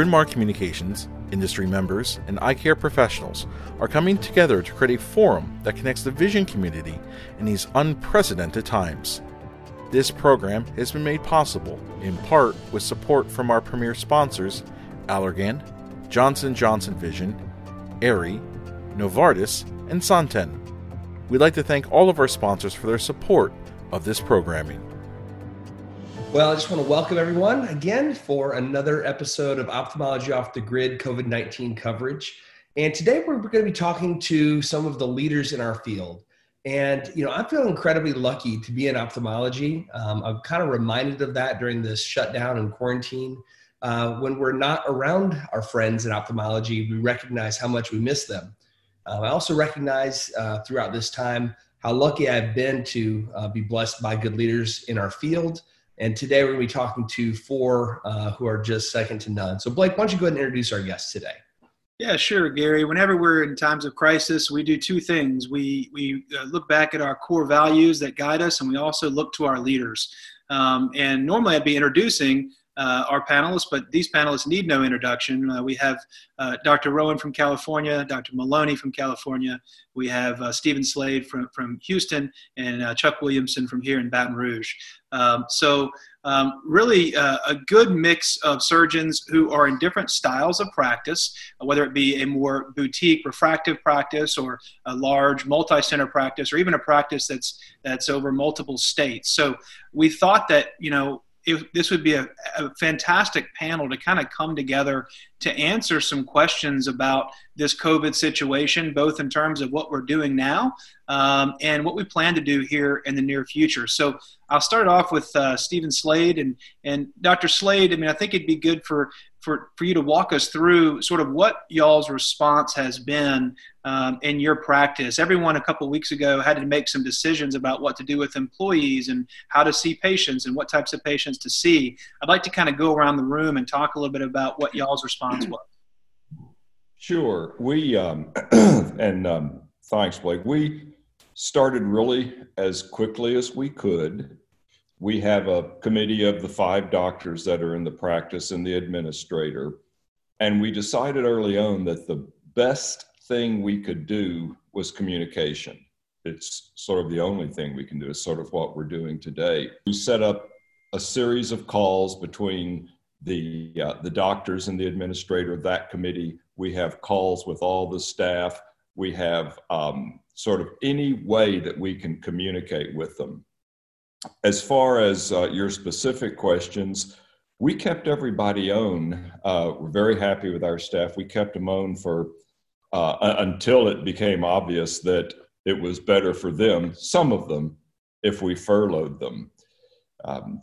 Bryn Mawr Communications, industry members, and eye care professionals are coming together to create a forum that connects the vision community in these unprecedented times. This program has been made possible in part with support from our premier sponsors, Allergan, Johnson Johnson Vision, Aerie, Novartis, and Santen. We'd like to thank all of our sponsors for their support of this programming. Well, I just want to welcome everyone again for another episode of Ophthalmology Off the Grid COVID 19 coverage. And today we're going to be talking to some of the leaders in our field. And, you know, I feel incredibly lucky to be in ophthalmology. Um, I'm kind of reminded of that during this shutdown and quarantine. Uh, when we're not around our friends in ophthalmology, we recognize how much we miss them. Uh, I also recognize uh, throughout this time how lucky I've been to uh, be blessed by good leaders in our field and today we're going to be talking to four uh, who are just second to none. So, Blake, why don't you go ahead and introduce our guests today? Yeah, sure, Gary. Whenever we're in times of crisis, we do two things. We we uh, look back at our core values that guide us, and we also look to our leaders. Um, and normally, I'd be introducing uh, our panelists, but these panelists need no introduction. Uh, we have uh, Dr. Rowen from California, Dr. Maloney from California, we have uh, Stephen Slade from, from Houston, and uh, Chuck Williamson from here in Baton Rouge. Um, so, um, really, uh, a good mix of surgeons who are in different styles of practice, whether it be a more boutique refractive practice or a large multi center practice, or even a practice that's, that's over multiple states. So, we thought that, you know, it, this would be a, a, fantastic panel to kind of come together to answer some questions about this COVID situation, both in terms of what we're doing now um, and what we plan to do here in the near future. So I'll start off with uh, Stephen Slade and and Dr. Slade. I mean, I think it'd be good for for for you to walk us through sort of what y'all's response has been um, in your practice. Everyone a couple weeks ago had to make some decisions about what to do with employees and how to see patients and what types of patients to see. I'd like to kind of go around the room and talk a little bit about what y'all's response was. Sure, we um, and um, thanks, Blake. We started really as quickly as we could. We have a committee of the five doctors that are in the practice and the administrator. And we decided early on that the best thing we could do was communication. It's sort of the only thing we can do, is sort of what we're doing today. We set up a series of calls between the, uh, the doctors and the administrator of that committee. We have calls with all the staff. We have um, sort of any way that we can communicate with them. As far as uh, your specific questions, we kept everybody on. Uh, we're very happy with our staff. We kept them on for uh, until it became obvious that it was better for them, some of them, if we furloughed them. Um,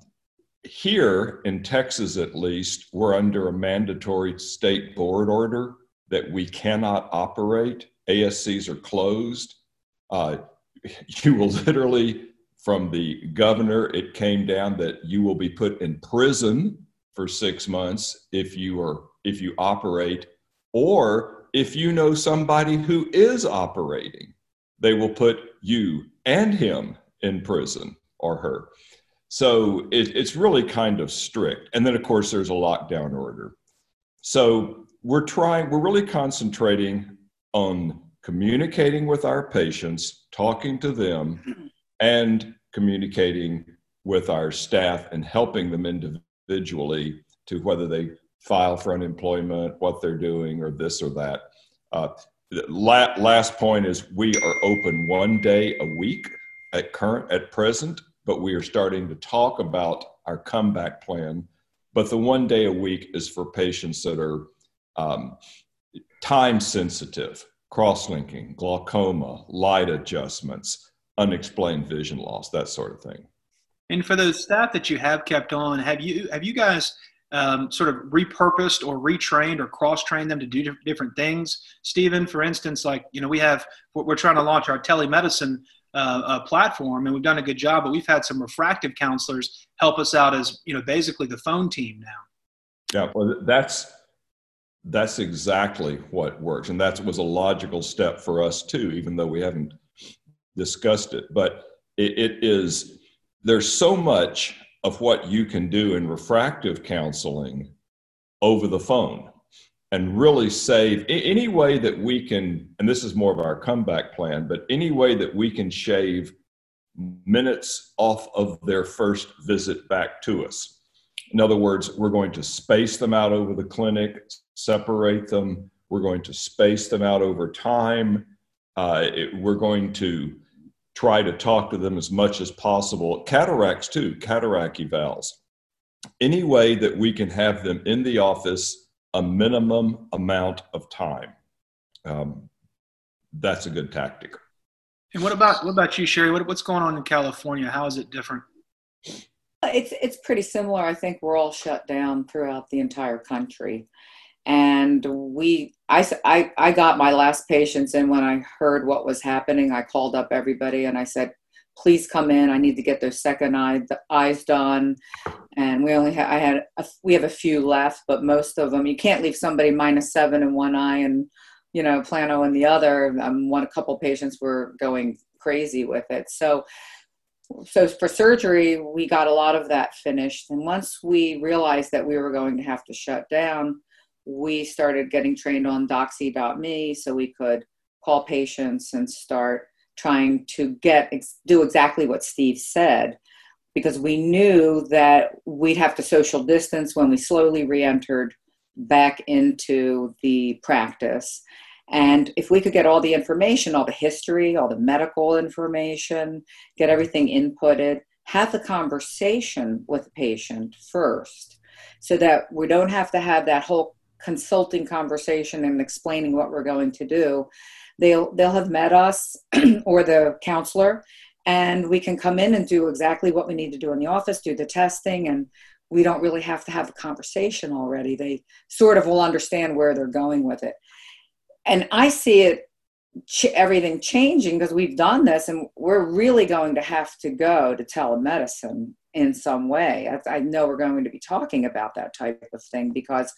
here in Texas, at least, we're under a mandatory state board order that we cannot operate. ASCs are closed. Uh, you will literally, from the governor, it came down that you will be put in prison for six months if you are if you operate, or if you know somebody who is operating, they will put you and him in prison or her. So it, it's really kind of strict. And then, of course, there's a lockdown order. So we're trying, we're really concentrating on communicating with our patients, talking to them, and communicating with our staff and helping them individually to whether they file for unemployment, what they're doing, or this or that. Uh, last point is we are open one day a week at current at present, but we are starting to talk about our comeback plan. But the one day a week is for patients that are um, time sensitive cross-linking, glaucoma, light adjustments, unexplained vision loss, that sort of thing. And for those staff that you have kept on, have you have you guys um, sort of repurposed or retrained or cross-trained them to do different things? Stephen, for instance, like you know, we have we're trying to launch our telemedicine uh, uh, platform, and we've done a good job. But we've had some refractive counselors help us out as you know, basically the phone team now. Yeah, well, that's that's exactly what works. And that was a logical step for us too, even though we haven't discussed it. But it, it is, there's so much of what you can do in refractive counseling over the phone and really save any way that we can, and this is more of our comeback plan, but any way that we can shave minutes off of their first visit back to us. In other words, we're going to space them out over the clinic, separate them, we're going to space them out over time. Uh, it, we're going to try to talk to them as much as possible. Cataracts, too, cataract evals. Any way that we can have them in the office a minimum amount of time. Um, that's a good tactic. And what about what about you, Sheri? What, what's going on in California? How is it different? It's it's pretty similar. I think we're all shut down throughout the entire country, and we I, I I got my last patients in when I heard what was happening. I called up everybody and I said, "Please come in. I need to get those second eye the eyes done." And we only had I had a, we have a few left, but most of them you can't leave somebody minus seven in one eye and you know plano in the other. Um, one a couple patients were going crazy with it, so so for surgery we got a lot of that finished and once we realized that we were going to have to shut down we started getting trained on doxy.me so we could call patients and start trying to get do exactly what steve said because we knew that we'd have to social distance when we slowly re-entered back into the practice. And if we could get all the information, all the history, all the medical information, get everything inputted, have the conversation with the patient first so that we don't have to have that whole consulting conversation and explaining what we're going to do. They'll, they'll have met us or the counselor, and we can come in and do exactly what we need to do in the office, do the testing, and we don't really have to have a conversation already. They sort of will understand where they're going with it and I see it ch- everything changing because we've done this and we're really going to have to go to telemedicine in some way. I, I know we're going to be talking about that type of thing because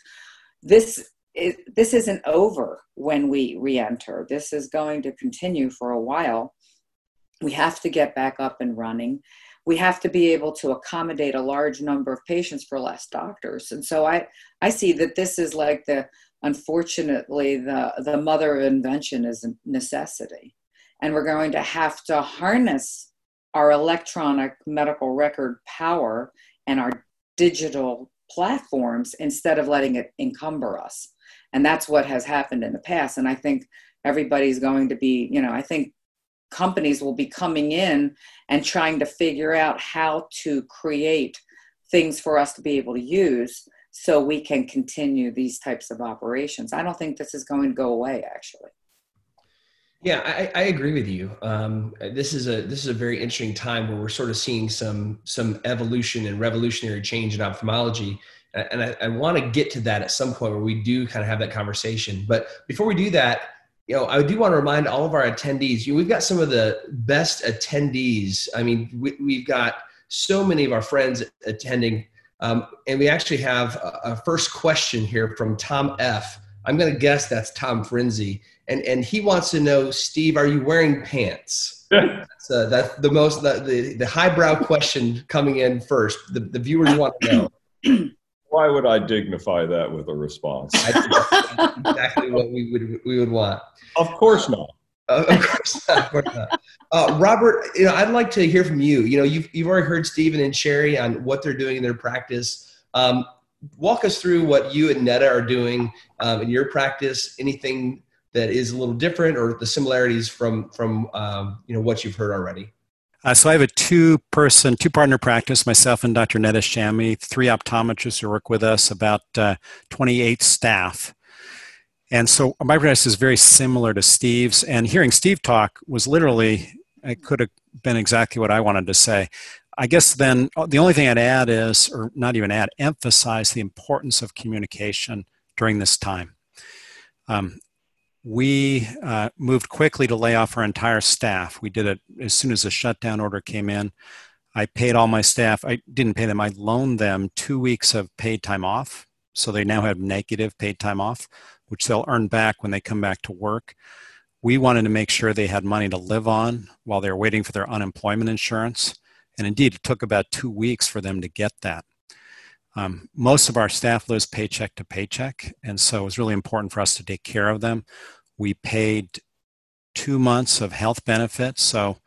this is, this isn't over when we re-enter. This is going to continue for a while. We have to get back up and running. We have to be able to accommodate a large number of patients for less doctors. And so I, I see that this is like the unfortunately the, the mother of invention is a necessity. And we're going to have to harness our electronic medical record power and our digital platforms instead of letting it encumber us. And that's what has happened in the past. And I think everybody's going to be, you know, I think companies will be coming in and trying to figure out how to create things for us to be able to use so we can continue these types of operations. I don't think this is going to go away, actually. Yeah, I, I agree with you. Um, this is a this is a very interesting time where we're sort of seeing some some evolution and revolutionary change in ophthalmology, and I, I want to get to that at some point where we do kind of have that conversation. But before we do that, you know, I do want to remind all of our attendees. You know, we've got some of the best attendees. I mean, we, we've got so many of our friends attending um, and we actually have a, a, first question here from Tom F. I'm going to guess that's Tom Frenzy. And, and he wants to know, Steve, are you wearing pants? that's, uh, that's the most, the, the, the highbrow question coming in first. The, the viewers want to know. Why would I dignify that with a response? exactly what we would, we would want. Of course not. Uh, of course not. Of course not. Uh, Robert, you know, I'd like to hear from you. You know, you've you've already heard Stephen and Sheri on what they're doing in their practice. Um, walk us through what you and Neda are doing um, in your practice. Anything that is a little different, or the similarities from from um, you know what you've heard already. Uh, so I have a two-person, two-partner practice. Myself and Dr. Neda Shamie, three optometrists who work with us, about uh, 28 staff. And so my practice is very similar to Steve's. And hearing Steve talk was literally, it could have been exactly what I wanted to say. I guess then uh, the only thing I'd add is, or not even add, emphasize the importance of communication during this time. Um, we uh, moved quickly to lay off our entire staff. We did it as soon as the shutdown order came in. I paid all my staff, I didn't pay them, I loaned them two weeks of paid time off. So they now have negative paid time off which they'll earn back when they come back to work. We wanted to make sure they had money to live on while they were waiting for their unemployment insurance. And indeed, it took about two weeks for them to get that. Um, most of our staff lives paycheck to paycheck, and so it was really important for us to take care of them. We paid two months of health benefits, so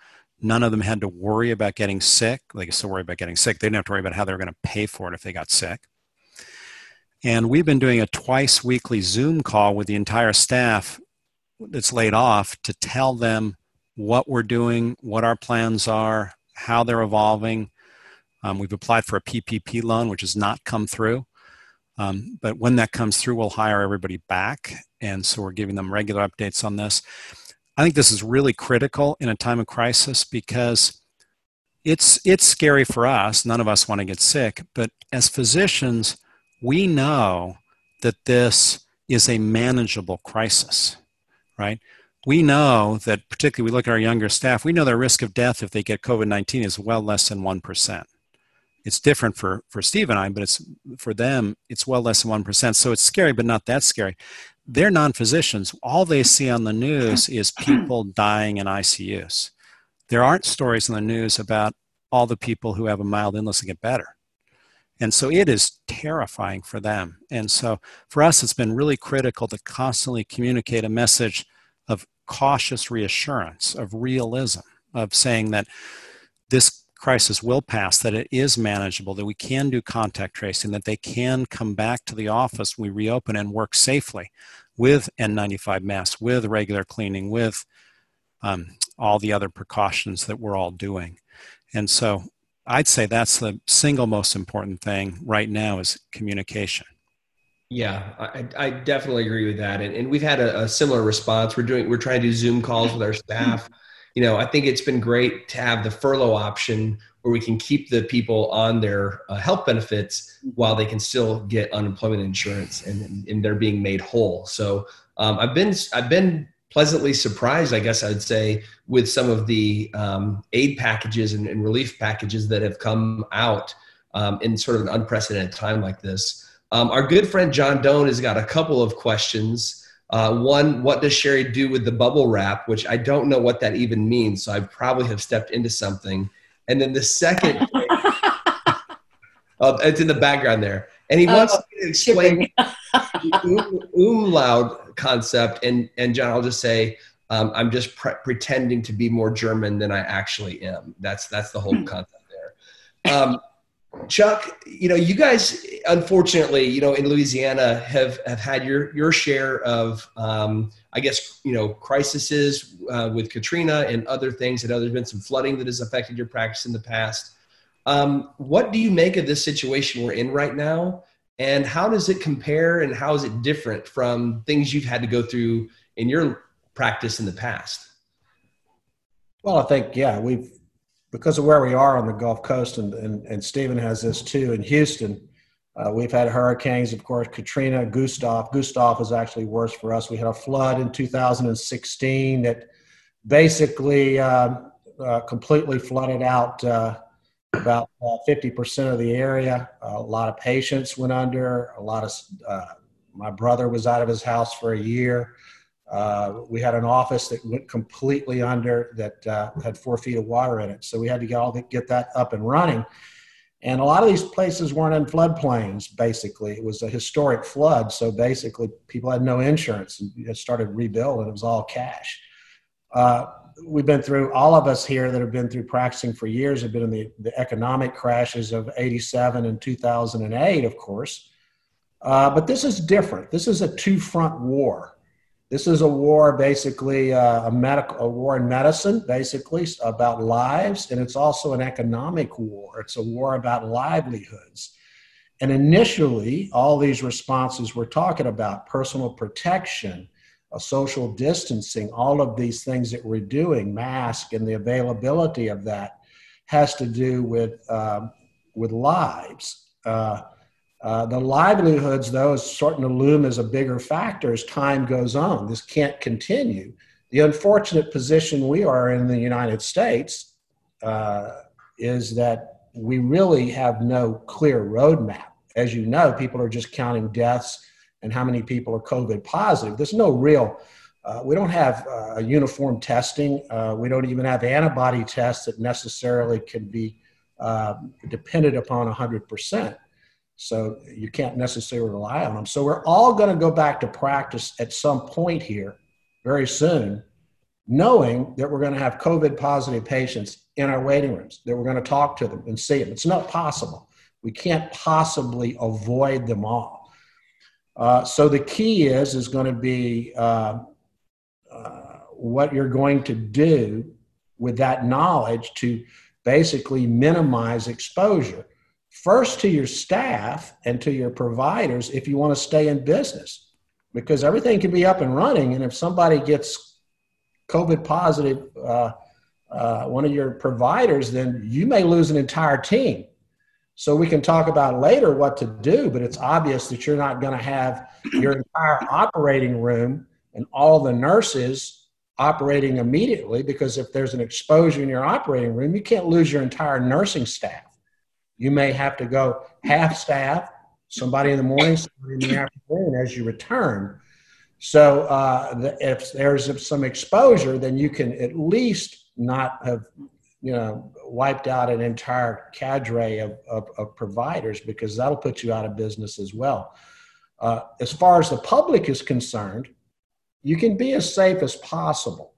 none of them had to worry about getting sick. They could still worry about getting sick. They didn't have to worry about how they were going to pay for it if they got sick. And we've been doing a twice weekly Zoom call with the entire staff that's laid off to tell them what we're doing, what our plans are, how they're evolving. Um, we've applied for a PPP loan, which has not come through. Um, but when that comes through, we'll hire everybody back. And so we're giving them regular updates on this. I think this is really critical in a time of crisis because it's it's scary for us. None of us want to get sick, but as physicians, we know that this is a manageable crisis, right? We know that, particularly, we look at our younger staff, we know their risk of death if they get COVID 19 is well less than 1%. It's different for, for Steve and I, but it's for them, it's well less than 1%. So it's scary, but not that scary. They're non physicians. All they see on the news is people dying in ICUs. There aren't stories in the news about all the people who have a mild illness and get better. And so it is terrifying for them. And so for us, it's been really critical to constantly communicate a message of cautious reassurance, of realism, of saying that this crisis will pass, that it is manageable, that we can do contact tracing, that they can come back to the office we reopen and work safely with N95 masks, with regular cleaning, with um, all the other precautions that we're all doing. And so I'd say that's the single most important thing right now is communication. Yeah, I, I definitely agree with that. And, and we've had a, a, similar response. We're doing, we're trying to do Zoom calls with our staff. You know, I think it's been great to have the furlough option where we can keep the people on their uh, health benefits while they can still get unemployment insurance and, and they're being made whole. So um, I've been, I've been pleasantly surprised, I guess I'd say, with some of the um, aid packages and, and, relief packages that have come out um, in sort of an unprecedented time like this. Um, our good friend John Doane has got a couple of questions. Uh, one, what does Sheri do with the bubble wrap? Which I don't know what that even means, so I probably have stepped into something. And then the second, oh, it's in the background there. And he wants oh, to explain um, umlaut concept. And, and John, I'll just say, um, I'm just pre- pretending to be more German than I actually am. That's, that's the whole hmm. concept there. Um, Chuck, you know, you guys, unfortunately, you know, in Louisiana have, have had your, your share of, um, I guess, you know, crises uh, with Katrina and other things. Know there's been some flooding that has affected your practice in the past. Um, what do you make of this situation we're in right now? And how does it compare and how is it different from things you've had to go through in your practice in the past? Well, I think, yeah, we've, because of where we are on the Gulf Coast, and, and, and Stephen has this too in Houston, uh, we've had hurricanes, of course, Katrina, Gustav. Gustav is actually worse for us. We had a flood in 2016 that basically uh, uh, completely flooded out uh, about uh, 50% of the area. a lot of patients went under. A lot of uh, my brother was out of his house for a year. Uh, we had an office that went completely under that uh, had four feet of water in it. So we had to get all get that up and running. And a lot of these places weren't in floodplains, basically. It was a historic flood. So basically, people had no insurance and started rebuilding. It was all cash. Uh, we've been through all of us here that have been through practicing for years have been in the, the economic crashes of 87 and 2008 of course uh, but this is different this is a two-front war this is a war basically uh, a medical a war in medicine basically about lives and it's also an economic war it's a war about livelihoods and initially all these responses we're talking about personal protection social distancing, all of these things that we're doing, mask and the availability of that, has to do with uh, with lives. Uh, uh, the livelihoods, though, is starting to loom as a bigger factor as time goes on. This can't continue. The unfortunate position we are in the United States uh, is that we really have no clear roadmap. As you know, people are just counting deaths and how many people are COVID positive. There's no real, uh, we don't have uh, uniform testing. Uh, we don't even have antibody tests that necessarily can be dependent upon 100%. So you can't necessarily rely on them. So we're all going to go back to practice at some point here very soon, knowing that we're going to have COVID positive patients in our waiting rooms, that we're going to talk to them and see them. It's not possible. We can't possibly avoid them all. Uh, so the key is is going to be uh, uh, what you're going to do with that knowledge to basically minimize exposure. First to your staff and to your providers if you want to stay in business, because everything can be up and running. And if somebody gets COVID positive, uh, uh, one of your providers, then you may lose an entire team. So we can talk about later what to do, but it's obvious that you're not going to have your entire operating room and all the nurses operating immediately because if there's an exposure in your operating room, you can't lose your entire nursing staff. You may have to go half staff, somebody in the morning, somebody in the afternoon as you return. So uh, the, if there's some exposure, then you can at least not have you know wiped out an entire cadre of, of, of providers because that'll put you out of business as well. Uh, as far as the public is concerned, you can be as safe as possible,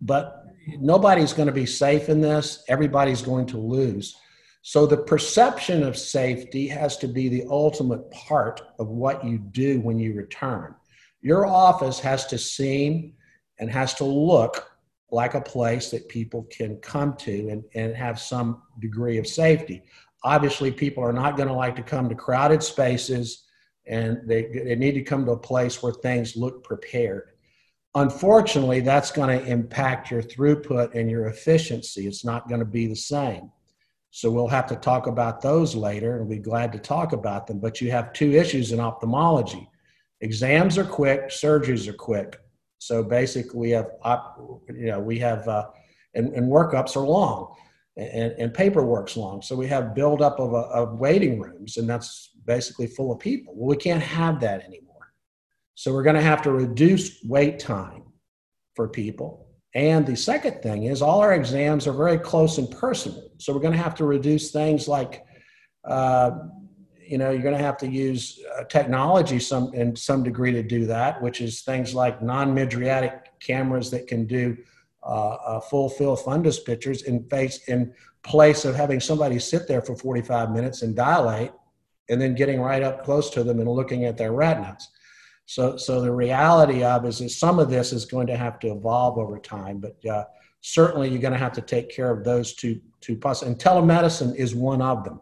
but nobody's going to be safe in this. Everybody's going to lose. So the perception of safety has to be the ultimate part of what you do when you return. Your office has to seem and has to look like a place that people can come to and, and have some degree of safety. Obviously, people are not going to like to come to crowded spaces and they, they need to come to a place where things look prepared. Unfortunately, that's going to impact your throughput and your efficiency. It's not going to be the same. So we'll have to talk about those later and be glad to talk about them. But you have two issues in ophthalmology exams are quick, surgeries are quick. So basically, we have, you know, we have, uh, and, and workups are long and, and paperwork's long. So we have buildup of, of waiting rooms, and that's basically full of people. Well, we can't have that anymore. So we're going to have to reduce wait time for people. And the second thing is all our exams are very close and personal. So we're going to have to reduce things like, uh, you know, you're going to have to use uh, technology some in some degree to do that, which is things like non-mydriatic cameras that can do uh, uh, full field fundus pictures in face in place of having somebody sit there for 45 minutes and dilate and then getting right up close to them and looking at their retinas. So, so the reality of is, is some of this is going to have to evolve over time, but uh, certainly you're going to have to take care of those two two plus. And telemedicine is one of them.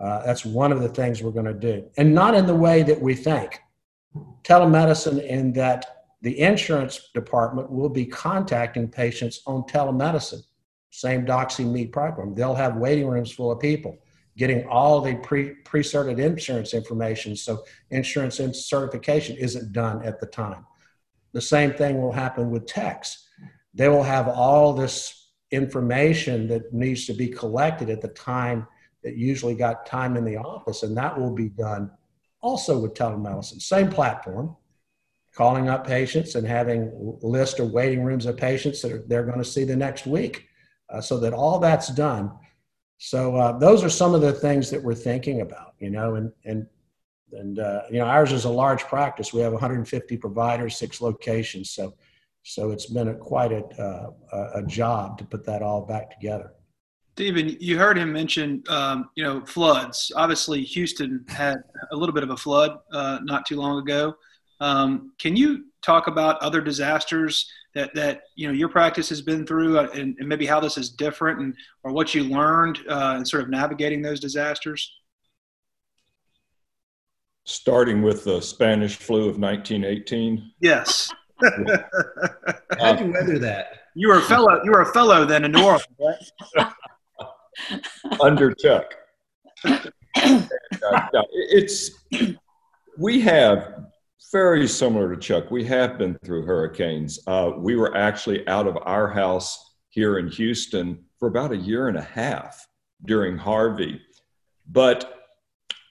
Uh, that's one of the things we're going to do, and not in the way that we think. Telemedicine in that the insurance department will be contacting patients on telemedicine. Same DoxyMe program. They'll have waiting rooms full of people getting all the pre pre-certed insurance information. So insurance certification isn't done at the time. The same thing will happen with techs. They will have all this information that needs to be collected at the time that usually got time in the office and that will be done also with telemedicine. Same platform calling up patients and having list of waiting rooms of patients that are, they're going to see the next week uh, so that all that's done so uh, those are some of the things that we're thinking about, you know, and and and uh, you know ours is a large practice. We have 150 providers, six locations, so so it's been a, quite a uh, a job to put that all back together. Stephen, you heard him mention, um, you know, floods. Obviously, Houston had a little bit of a flood uh, not too long ago. Um, can you talk about other disasters that that you know your practice has been through, uh, and, and, maybe how this is different, and or what you learned uh, in sort of navigating those disasters? Starting with the Spanish flu of 1918. Yes. How'd you weather that? You were a fellow. You were a fellow then in New Orleans, right? Under Chuck. uh, it's we have very similar to Chuck. We have been through hurricanes. Uh, we were actually out of our house here in Houston for about a year and a half during Harvey. But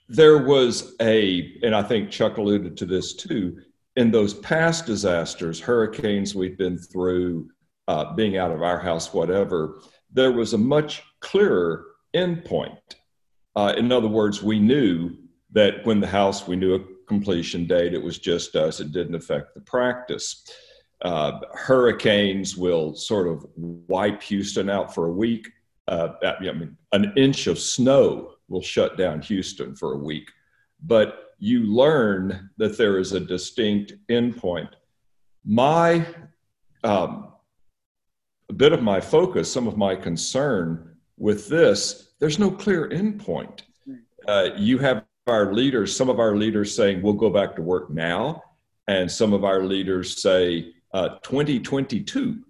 there was a, and I think Chuck alluded to this too, in those past disasters, hurricanes we've been through, uh, being out of our house, whatever, there was a much clearer endpoint Uh, in other words, we knew that when the house, we knew completion date. It was just us. It didn't affect the practice. Uh, hurricanes will sort of wipe Houston out for a week. Uh, I mean, an inch of snow will shut down Houston for a week. But you learn that there is a distinct endpoint. My, um, a bit of my focus, some of my concern with this, there's no clear endpoint. Uh, you have our leaders, some of our leaders saying we'll go back to work now, and some of our leaders say uh, 2022.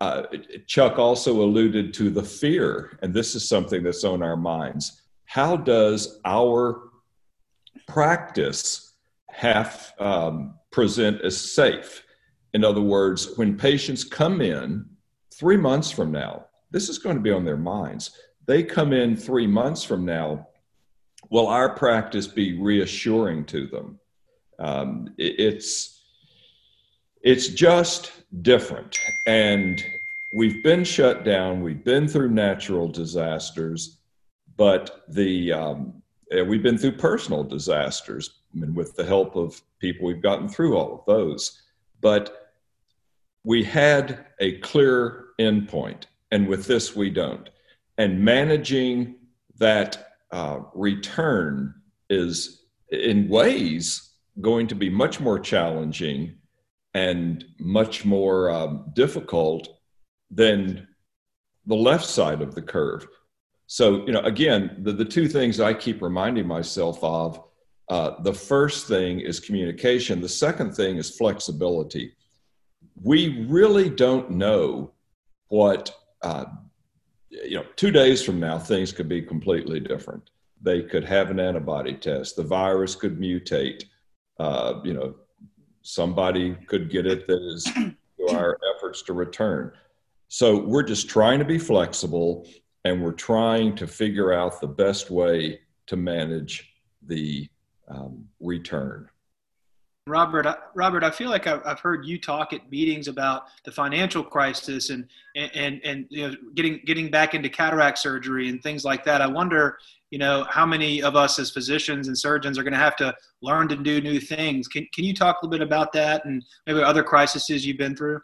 Uh, Chuck also alluded to the fear, and this is something that's on our minds. How does our practice have um, present as safe? In other words, when patients come in three months from now, this is going to be on their minds. They come in three months from now will our practice be reassuring to them? Um, it, it's it's just different, and we've been shut down. We've been through natural disasters, but the um, we've been through personal disasters, mean, with the help of people, we've gotten through all of those. But we had a clear endpoint, and with this, we don't. And managing that uh, return is in ways going to be much more challenging and much more um, difficult than the left side of the curve. So, you know, again, the, the two things I keep reminding myself of uh, the first thing is communication, the second thing is flexibility. We really don't know what uh, you know, two days from now, things could be completely different. They could have an antibody test. The virus could mutate. Uh, you know, somebody could get it that is our efforts to return. So we're just trying to be flexible and we're trying to figure out the best way to manage the um, return. Robert, I, Robert, I feel like I've, I've, heard you talk at meetings about the financial crisis and and and you know getting getting back into cataract surgery and things like that. I wonder, you know, how many of us as physicians and surgeons are going to have to learn to do new things. Can can you talk a little bit about that and maybe other crises you've been through?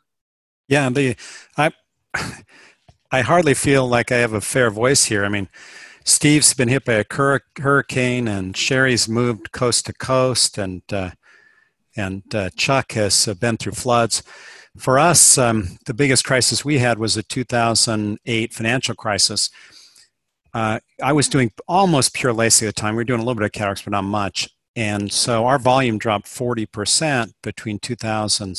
Yeah, the I I hardly feel like I have a fair voice here. I mean. Steve's been hit by a hurricane, and Sheri's moved coast to coast, and uh, and uh, Chuck has uh, been through floods. For us, um, the biggest crisis we had was the 2008 financial crisis. Uh, I was doing almost pure LASIK at the time. We were doing a little bit of cataracts, but not much. And so our volume dropped 40% between 2000,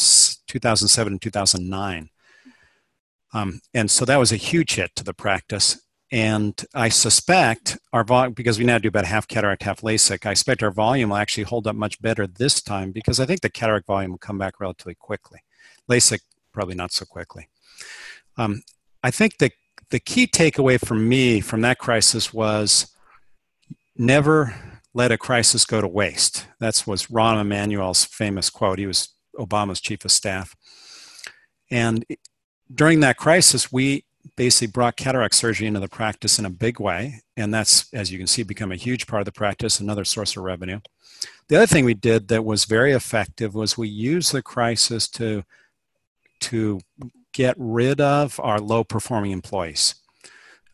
2007 and 2009. Um, and so that was a huge hit to the practice. And I suspect our volume, because we now do about half cataract, half LASIK, I expect our volume will actually hold up much better this time because I think the cataract volume will come back relatively quickly. LASIK, probably not so quickly. Um, I think the, the key takeaway for me from that crisis was never let a crisis go to waste. That was Rahm Emanuel's famous quote. He was Obama's chief of staff. And during that crisis, we basically brought cataract surgery into the practice in a big way. And that's, as you can see, become a huge part of the practice, another source of revenue. The other thing we did that was very effective was we used the crisis to, to get rid of our low performing employees.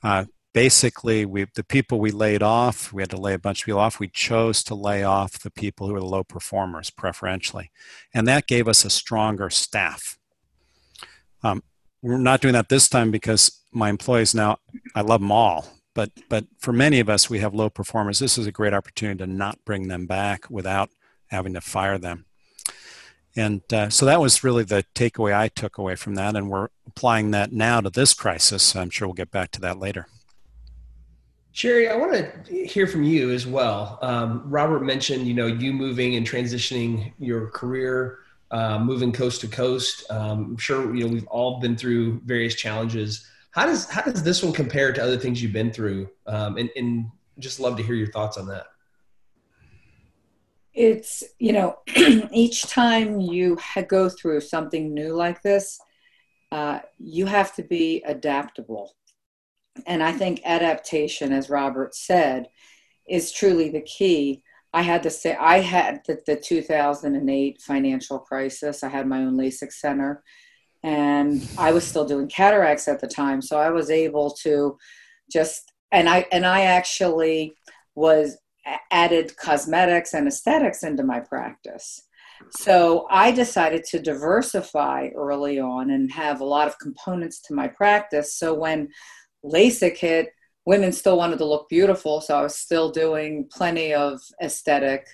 Uh, basically, we, the people we laid off, we had to lay a bunch of people off. We chose to lay off the people who were the low performers preferentially. And that gave us a stronger staff. Um, we're not doing that this time because my employees now i love them all but but for many of us we have low performers. This is a great opportunity to not bring them back without having to fire them. And uh, so that was really the takeaway i took away from that and we're applying that now to this crisis. I'm sure we'll get back to that later. Sheri, I want to hear from you as well. Um, Robert mentioned, you know, you moving and transitioning your career uh, moving coast to coast. Um, I'm sure you know we've all been through various challenges. How does how does this one compare to other things you've been through? Um, and, and just love to hear your thoughts on that. It's you know each time you go through something new like this, uh, you have to be adaptable. And I think adaptation, as Robert said, is truly the key. I had to say, I had the, the 2008 financial crisis. I had my own LASIK center, and I was still doing cataracts at the time. So I was able to just, and I, and I actually was added cosmetics and aesthetics into my practice. So I decided to diversify early on and have a lot of components to my practice. So when LASIK hit, women still wanted to look beautiful. So I was still doing plenty of aesthetic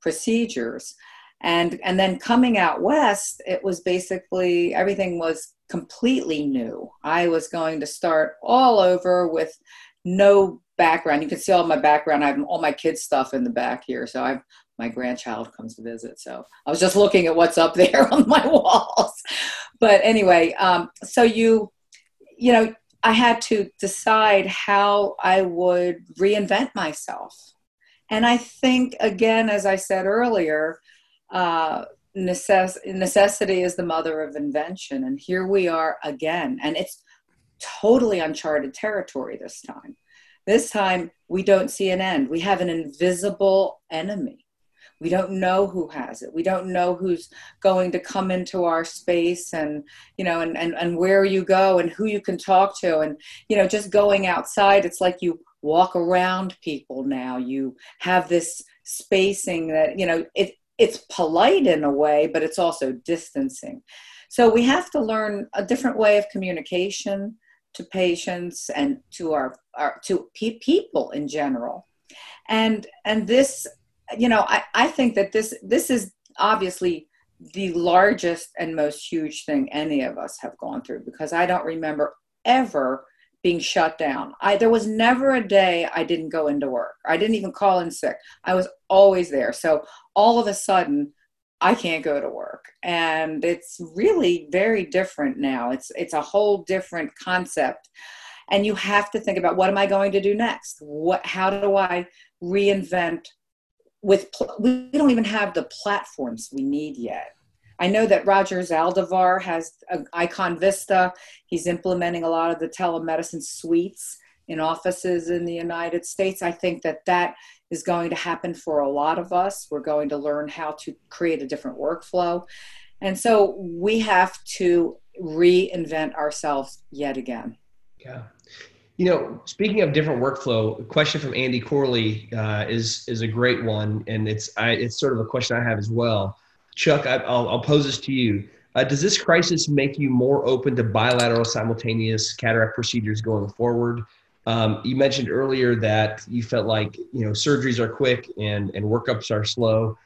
procedures. And, and then coming out west, it was basically everything was completely new. I was going to start all over with no background. You can see all my background. I have all my kids' stuff in the back here. So I've my grandchild comes to visit. So I was just looking at what's up there on my walls. But anyway, um, so you, you know, I had to decide how I would reinvent myself. And I think, again, as I said earlier, uh, necess- necessity is the mother of invention. And here we are again. And it's totally uncharted territory this time. This time, we don't see an end. We have an invisible enemy. We don't know who has it. We don't know who's going to come into our space and, you know, and, and, and where you go and who you can talk to. And, you know, just going outside, it's like you walk around people now. You have this spacing that, you know, it, it's polite in a way, but it's also distancing. So we have to learn a different way of communication to patients and to our, our to pe- people in general. And and this you know, I, I think that this this is obviously the largest and most huge thing any of us have gone through because I don't remember ever being shut down. I there was never a day I didn't go into work. I didn't even call in sick. I was always there. So all of a sudden I can't go to work. And it's really very different now. It's it's a whole different concept. And you have to think about what am I going to do next? What how do I reinvent with we don't even have the platforms we need yet. I know that Roger Zaldivar has Icon Vista. He's implementing a lot of the telemedicine suites in offices in the United States. I think that that is going to happen for a lot of us. We're going to learn how to create a different workflow. And so we have to reinvent ourselves yet again. Yeah. You know, speaking of different workflow, a question from Andy Corley uh, is is a great one, and it's I, it's sort of a question I have as well. Chuck, I, will I'll pose this to you. Uh, does this crisis make you more open to bilateral simultaneous cataract procedures going forward? Um, you mentioned earlier that you felt like you know surgeries are quick and and workups are slow.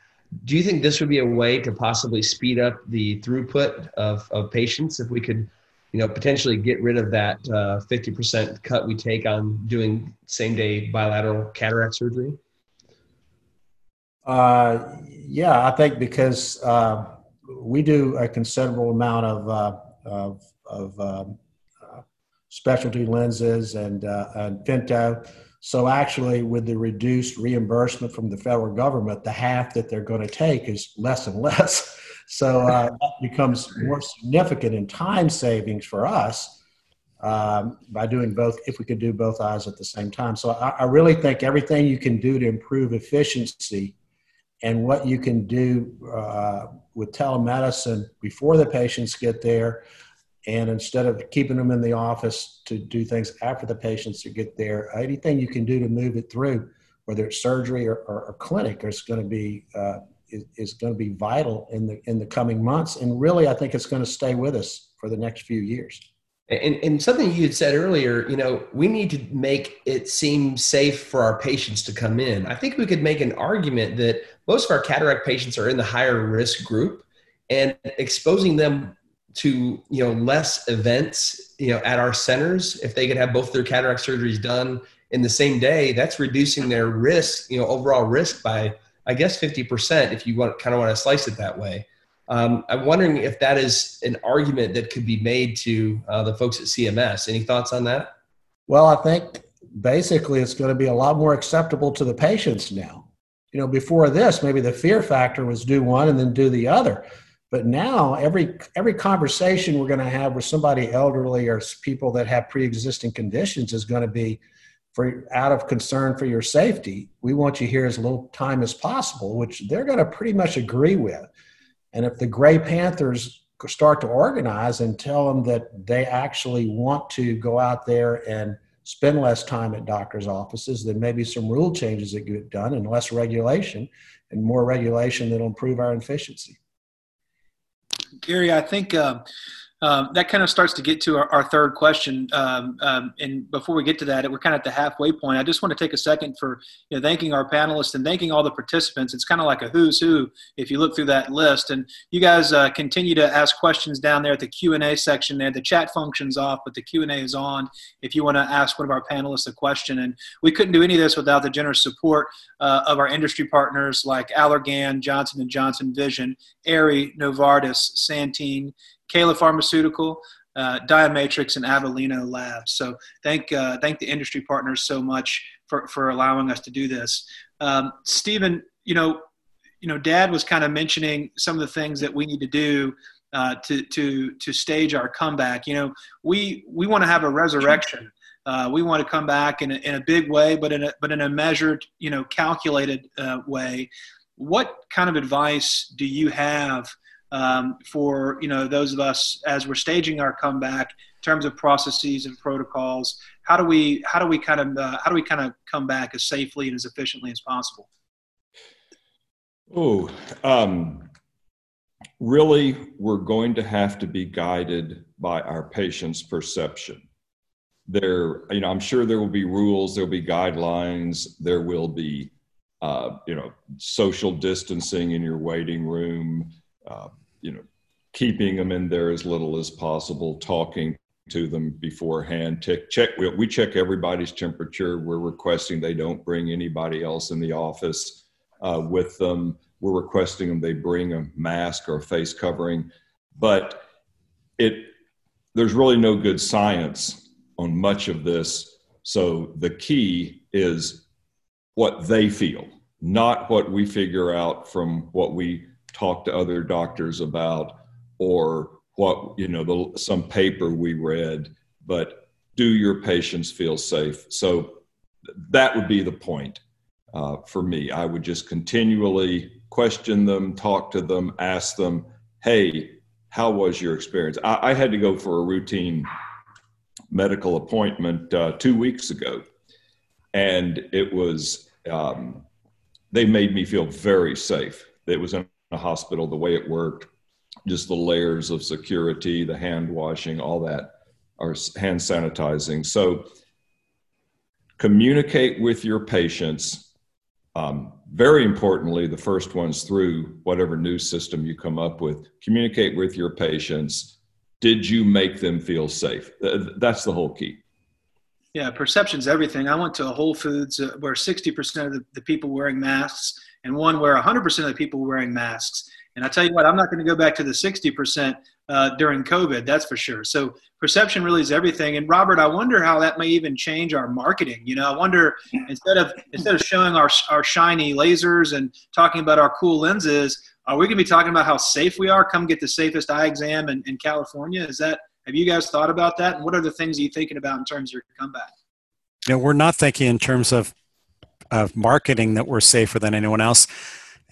Do you think this would be a way to possibly speed up the throughput of, of patients if we could you know, potentially get rid of that uh, 50% cut we take on doing same day bilateral cataract surgery? Uh, yeah, I think because uh, we do a considerable amount of, uh, of, of um, specialty lenses and, uh, and femto. So actually, with the reduced reimbursement from the federal government, the half that they're going to take is less and less. So uh, that becomes more significant in time savings for us um, by doing both, if we could do both eyes at the same time. So I, I, really think everything you can do to improve efficiency and what you can do uh, with telemedicine before the patients get there, and instead of keeping them in the office to do things after the patients get there, anything you can do to move it through, whether it's surgery or, or, or clinic, is going to be uh, is, is going to be vital in the in the coming months, and really, I think it's going to stay with us for the next few years. And, and something you had said earlier, you know, we need to make it seem safe for our patients to come in. I think we could make an argument that most of our cataract patients are in the higher risk group, and exposing them to you know less events you know at our centers if they could have both their cataract surgeries done in the same day that's reducing their risk you know overall risk by I guess 50% if you want kind of want to slice it that way. Um, I'm wondering if that is an argument that could be made to uh, the folks at CMS. Any thoughts on that? Well, I think basically it's going to be a lot more acceptable to the patients now. You know, before this, maybe the fear factor was do one and then do the other. But now every every conversation we're going to have with somebody elderly or people that have pre-existing conditions is going to be for out of concern for your safety. We want you here as little time as possible, which they're going to pretty much agree with. And if the Gray Panthers start to organize and tell them that they actually want to go out there and spend less time at doctors' offices, then maybe some rule changes that get done and less regulation and more regulation that'll improve our efficiency. Gary, I think uh, uh, that kind of starts to get to our, our third question. Um, um, and before we get to that, we're kind of at the halfway point. I just want to take a second for you know, thanking our panelists and thanking all the participants. It's kind of like a who's who if you look through that list. And you guys uh, continue to ask questions down there at the Q and A section. There, the chat function's off, but the Q and A is on. If you want to ask one of our panelists a question, and we couldn't do any of this without the generous support uh, of our industry partners like Allergan, Johnson and Johnson Vision, Aerie, Novartis, Santen. Kala Pharmaceutical, uh, Diametrix, and Avellino Labs. So thank uh, thank the industry partners so much for for allowing us to do this. Um, Stephen, you know, you know, Dad was kind of mentioning some of the things that we need to do uh, to to to stage our comeback. You know, we we want to have a resurrection. Uh, we want to come back in a, in a big way, but in a but in a measured, you know, calculated uh, way. What kind of advice do you have um, for you know those of us as we're staging our comeback in terms of processes and protocols how do we how do we kind of uh, how do we kind of come back as safely and as efficiently as possible? Oh um, really we're going to have to be guided by our patient's perception. There you know i'm sure there will be rules there will be guidelines there will be uh, you know social distancing in your waiting room uh, you know, keeping them in there as little as possible, talking to them beforehand. Check, check we, we check everybody's temperature. We're requesting they don't bring anybody else in the office uh, with them. We're requesting them they bring a mask or a face covering, but it there's really no good science on much of this. So the key is what they feel, not what we figure out from what we talk to other doctors about or what you know the, some paper we read but do your patients feel safe? So that would be the point uh, for me. I would just continually question them talk to them ask them hey how was your experience? I, I had to go for a routine medical appointment uh, two weeks ago and it was um, they made me feel very safe. It was in a hospital, the way it worked, just the layers of security, the hand washing, all that, our hand sanitizing. So communicate with your patients. Um, very importantly, the first one's through whatever new system you come up with. Communicate with your patients. Did you make them feel safe? That's the whole key. Yeah, perception's everything. I went to a Whole Foods uh, where 60% of the, the people wearing masks and one where 100% of the people were wearing masks. And I tell you what, I'm not going to go back to the 60% uh, during COVID, that's for sure. So perception really is everything. And Robert, I wonder how that may even change our marketing. You know, I wonder instead of instead of showing our our shiny lasers and talking about our cool lenses, are we going to be talking about how safe we are? Come get the safest eye exam in, in California. Is that have you guys thought about that? And what are the things are you thinking about in terms of your comeback? Yeah, we're not thinking in terms of of marketing that we're safer than anyone else.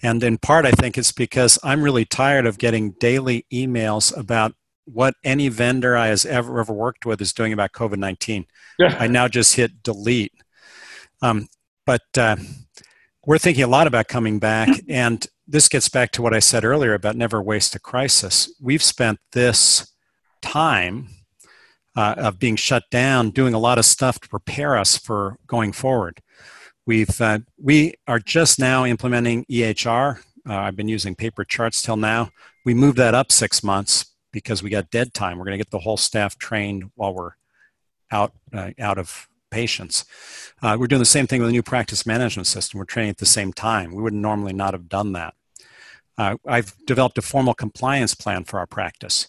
And in part, I think it's because I'm really tired of getting daily emails about what any vendor I has ever ever worked with is doing about COVID nineteen. Yeah. I now just hit delete. Um, but uh, we're thinking a lot about coming back, and this gets back to what I said earlier about never waste a crisis. We've spent this time uh, of being shut down doing a lot of stuff to prepare us for going forward. We've uh, we are just now implementing EHR. Uh, I've been using paper charts till now. We moved that up six months because we got dead time. We're going to get the whole staff trained while we're out uh, out of patients. Uh, we're doing the same thing with the new practice management system. We're training at the same time. We would normally not have done that. Uh, I've developed a formal compliance plan for our practice.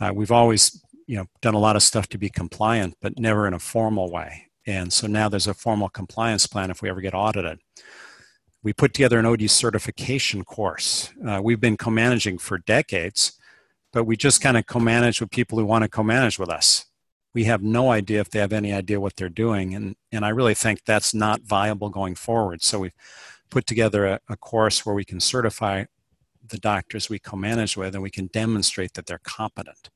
Uh, we've always you know done a lot of stuff to be compliant, but never in a formal way. And so now there's a formal compliance plan if we ever get audited. We put together an OD certification course. Uh, we've been co managing for decades, but we just kind of co manage with people who want to co manage with us. We have no idea if they have any idea what they're doing. And, and I really think that's not viable going forward. So we've put together a, a course where we can certify the doctors we co manage with and we can demonstrate that they're competent.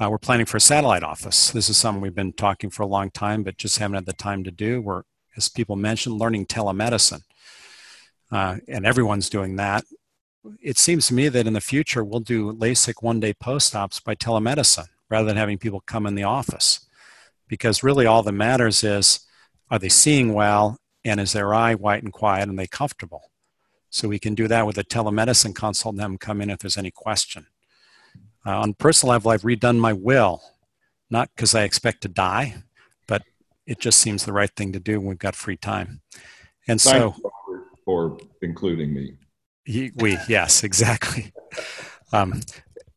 Uh, we're planning for a satellite office. This is something we've been talking for a long time, but just haven't had the time to do. We're, as people mentioned, learning telemedicine. Uh, and everyone's doing that. It seems to me that in the future, we'll do LASIK one day post ops by telemedicine rather than having people come in the office. Because really, all that matters is are they seeing well and is their eye white and quiet and they comfortable? So we can do that with a telemedicine consult and have them come in if there's any question. Uh, on personal level, I've redone my will, not because I expect to die, but it just seems the right thing to do when we've got free time. And so, for including me. He, we yes, exactly. Um,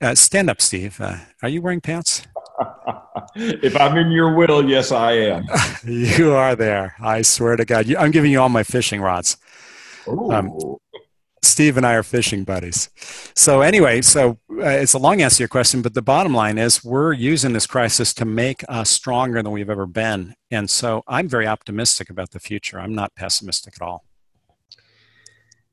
uh, stand up, Steve. Uh, are you wearing pants? if I'm in your will, yes, I am. you are there. I swear to God. I'm giving you all my fishing rods. Um, Steve and I are fishing buddies. So anyway, so uh, it's a long answer to your question, but the bottom line is we're using this crisis to make us stronger than we've ever been. And so I'm very optimistic about the future. I'm not pessimistic at all.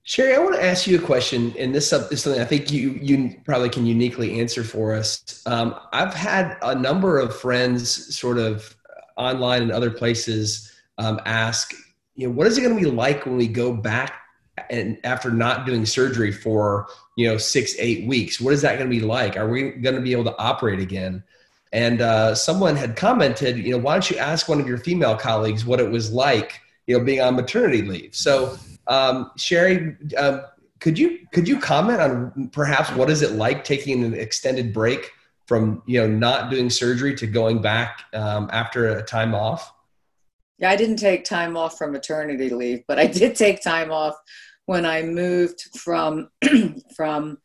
Sheri, I want to ask you a question, and this is something I think you you probably can uniquely answer for us. Um, I've had a number of friends, sort of online and other places, um, ask, you know, what is it going to be like when we go back and after not doing surgery for you know six eight weeks what is that going to be like? Are we going to be able to operate again? And uh, someone had commented you know why don't you ask one of your female colleagues what it was like you know being on maternity leave? So um, Sheri uh, could you could you comment on perhaps what is it like taking an extended break from you know not doing surgery to going back um, after a time off yeah, I didn't take time off from maternity leave, but I did take time off when I moved from from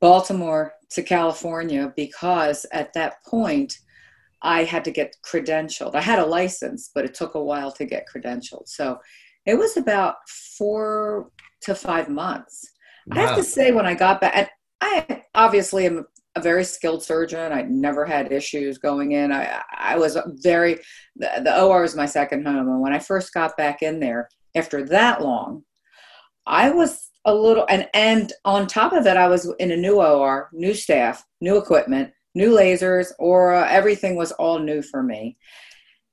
Baltimore to California because at that point I had to get credentialed. I had a license, but it took a while to get credentialed. So it was about four to five months. Wow. I have to say, when I got back, I obviously am a very skilled surgeon. I never had issues going in. I I was very the, the OR was my second home, and when I first got back in there after that long, I was a little and and on top of it, I was in a new OR, new staff, new equipment, new lasers, uh, everything was all new for me,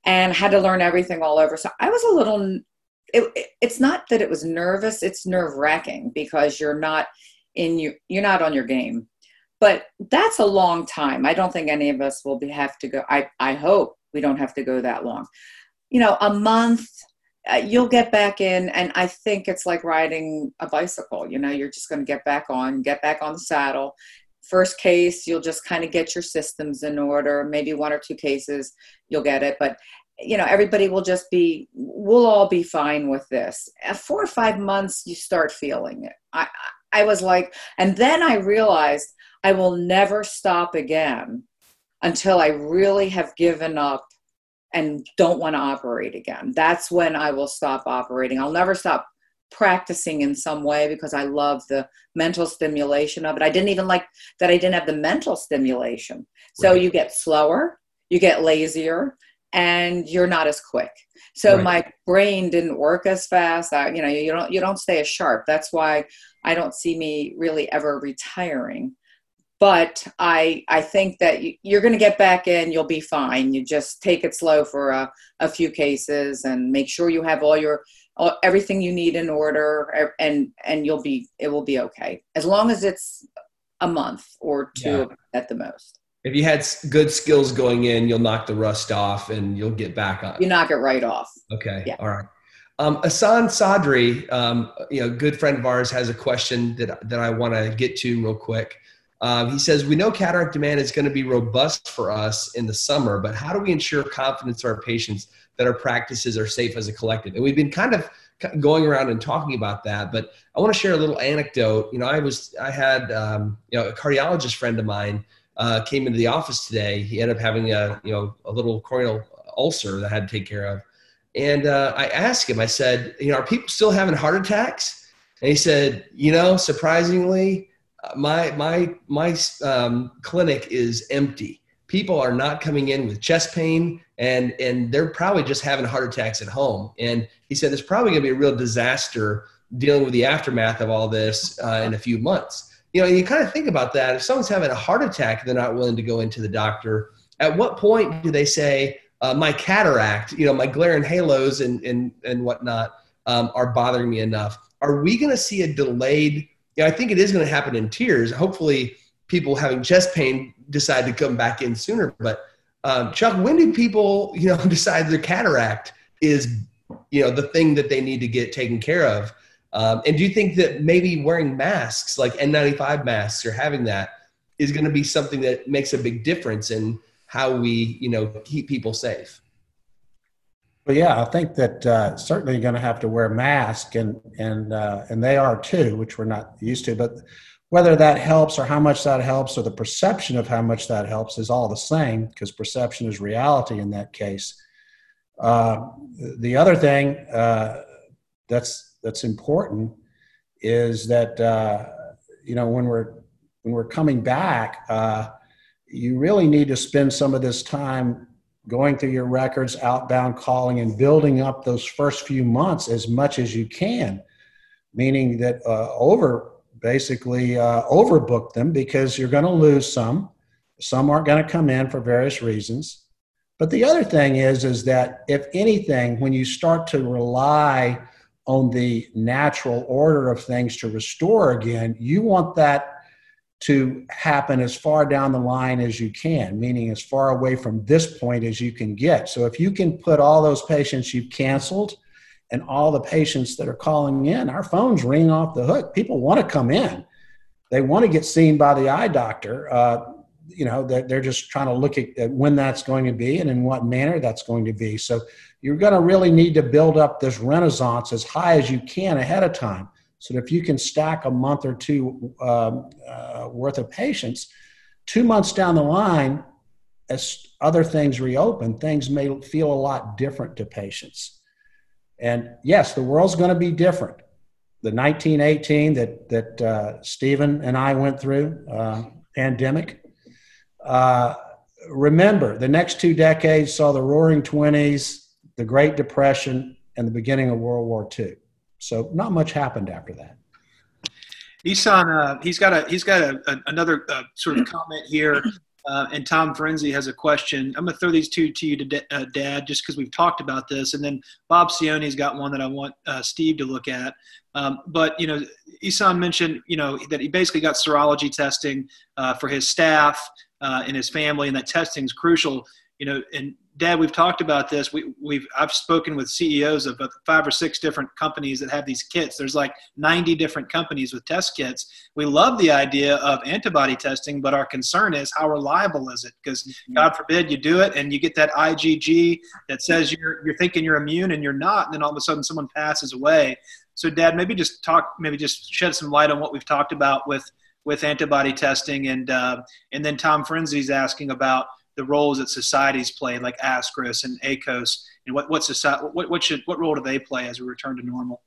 and had to learn everything all over. So I was a little. It, it, it's not that it was nervous; it's nerve wracking because you're not in you you're not on your game. But that's a long time. I don't think any of us will be have to go. I I hope we don't have to go that long. You know, a month uh, you'll get back in and i think it's like riding a bicycle you know you're just going to get back on get back on the saddle first case you'll just kind of get your systems in order maybe one or two cases you'll get it but you know everybody will just be we'll all be fine with this At four or five months you start feeling it i i was like and then i realized i will never stop again until i really have given up and don't want to operate again. That's when I will stop operating. I'll never stop practicing in some way because I love the mental stimulation of it. I didn't even like that I didn't have the mental stimulation. So right. you get slower, you get lazier, and you're not as quick. So right. my brain didn't work as fast. I, you know, you don't you don't stay as sharp. That's why I don't see me really ever retiring but I I think that you're going to get back in. You'll be fine. You just take it slow for a, a few cases and make sure you have all your all, everything you need in order, and and you'll be it will be okay as long as it's a month or two yeah. at the most. If you had good skills going in, you'll knock the rust off and you'll get back on. You knock it right off. Okay. Yeah. All right. Um, Ehsan Sadri, um, you know, good friend of ours, has a question that that I want to get to real quick. Um, he says, We know cataract demand is going to be robust for us in the summer, but how do we ensure confidence to our patients that our practices are safe as a collective? And we've been kind of going around and talking about that, but I want to share a little anecdote. You know, I was, I had, um, you know, a cardiologist friend of mine uh, came into the office today. He ended up having a, you know, a little corneal ulcer that I had to take care of. And uh, I asked him, I said, you know, are people still having heart attacks? And he said, you know, surprisingly, my my my um, clinic is empty. People are not coming in with chest pain, and and they're probably just having heart attacks at home. And he said, there's probably going to be a real disaster dealing with the aftermath of all this uh, in a few months. You know, you kind of think about that. If someone's having a heart attack, they're not willing to go into the doctor. At what point do they say, uh, my cataract, you know, my glare and halos and, and, and whatnot um, are bothering me enough. Are we going to see a delayed? Yeah, I think it is going to happen in tiers. Hopefully, people having chest pain decide to come back in sooner. But um, Chuck, when do people, you know, decide their cataract is, you know, the thing that they need to get taken care of? Um, and do you think that maybe wearing masks, like N95 masks, or having that, is going to be something that makes a big difference in how we you know keep people safe well yeah i think that uh, certainly you're going to have to wear a mask and and uh, and they are too which we're not used to. But whether that helps or how much that helps or the perception of how much that helps is all the same because perception is reality in that case. Uh, the other thing uh, that's that's important is that uh, you know when we're when we're coming back uh, you really need to spend some of this time going through your records, outbound calling, and building up those first few months as much as you can, meaning that uh, over basically uh, overbook them because you're going to lose some. Some aren't going to come in for various reasons. But the other thing is, is that if anything, when you start to rely on the natural order of things to restore again, you want that to happen as far down the line as you can, meaning as far away from this point as you can get. So if you can put all those patients you've canceled and all the patients that are calling in, our phones ring off the hook. People want to come in. They want to get seen by the eye doctor. Uh, you know, they're, they're just trying to look at, at when that's going to be and in what manner that's going to be. So you're going to really need to build up this renaissance as high as you can ahead of time so if you can stack a month or two um, uh, worth of patients, two months down the line, as other things reopen, things may feel a lot different to patients. And yes, the world's going to be different. The 1918 that that uh, Stephen and I went through, uh, pandemic. Uh, remember, the next two decades saw the Roaring Twenties, the Great Depression, and the beginning of World War II. So not much happened after that. Ehsan, uh, he's got a he's got a, a another uh, sort of comment here, uh, and Tom Frinzi has a question. I'm going to throw these two to you, to uh, Dad, just because we've talked about this, and then Bob Cionni's got one that I want uh, Steve to look at. Um, but you know, Ehsan mentioned you know that he basically got serology testing uh, for his staff and his family, and that testing is crucial. You know, and Dad, we've talked about this. We, we've I've spoken with CEOs of five or six different companies that have these kits. There's like 90 different companies with test kits. We love the idea of antibody testing, but our concern is how reliable is it? Because mm-hmm. God forbid you do it and you get that IgG that says you're you're thinking you're immune and you're not, and then all of a sudden someone passes away. So, Dad, maybe just talk, maybe just shed some light on what we've talked about with with antibody testing, and uh, and then Tom Frinzi's asking about the roles that societies play, like ASCRS and ACOS, and what what society what what should what role do they play as we return to normal?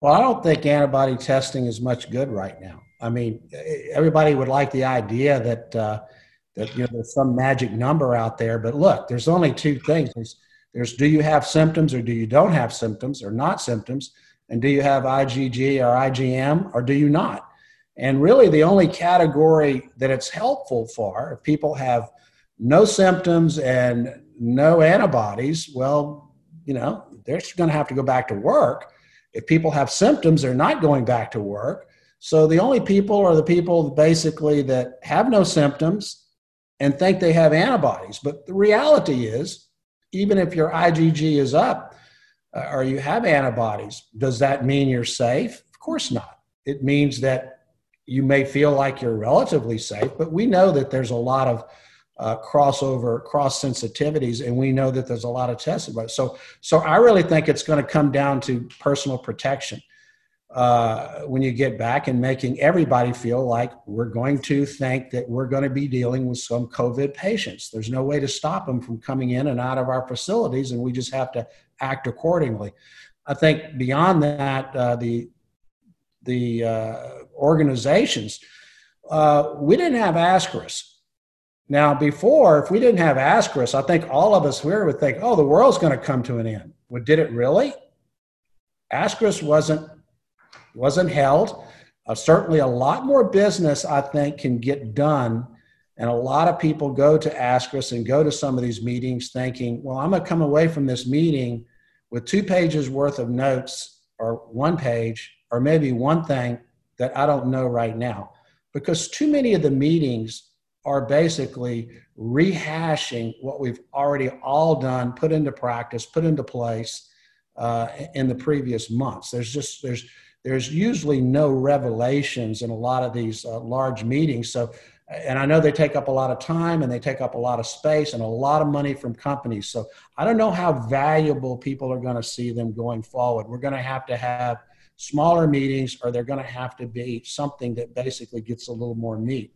Well, I don't think antibody testing is much good right now. I mean, everybody would like the idea that uh, that you know there's some magic number out there, but look, there's only two things. There's, there's do you have symptoms or do you don't have symptoms or not symptoms, and do you have IgG or IgM or do you not? And really, the only category that it's helpful for, if people have no symptoms and no antibodies, well, you know, they're going to have to go back to work. If people have symptoms, they're not going back to work. So the only people are the people basically that have no symptoms and think they have antibodies. But the reality is, even if your IgG is up uh, or you have antibodies, does that mean you're safe? Of course not. It means that you may feel like you're relatively safe, but we know that there's a lot of uh, crossover, cross sensitivities, and we know that there's a lot of tests about it. So, so I really think it's going to come down to personal protection. uh, when you get back and making everybody feel like we're going to think that we're going to be dealing with some COVID patients. There's no way to stop them from coming in and out of our facilities, and we just have to act accordingly. I think beyond that, uh, the the uh, organizations, uh, we didn't have ASCRS. Now, before, if we didn't have ASCRS, I think all of us here would think, oh, the world's going to come to an end. Well, did it really? ASCRS wasn't wasn't held. Uh, certainly, a lot more business I think can get done, and a lot of people go to ASCRS and go to some of these meetings thinking, "Well, I'm going to come away from this meeting with two pages worth of notes, or one page, or maybe one thing that I don't know right now," because too many of the meetings are basically rehashing what we've already all done, put into practice, put into place uh, in the previous months. There's just there's there's usually no revelations in a lot of these uh, large meetings. So, and I know they take up a lot of time and they take up a lot of space and a lot of money from companies. So, I don't know how valuable people are going to see them going forward. We're going to have to have smaller meetings or they're going to have to be something that basically gets a little more meat.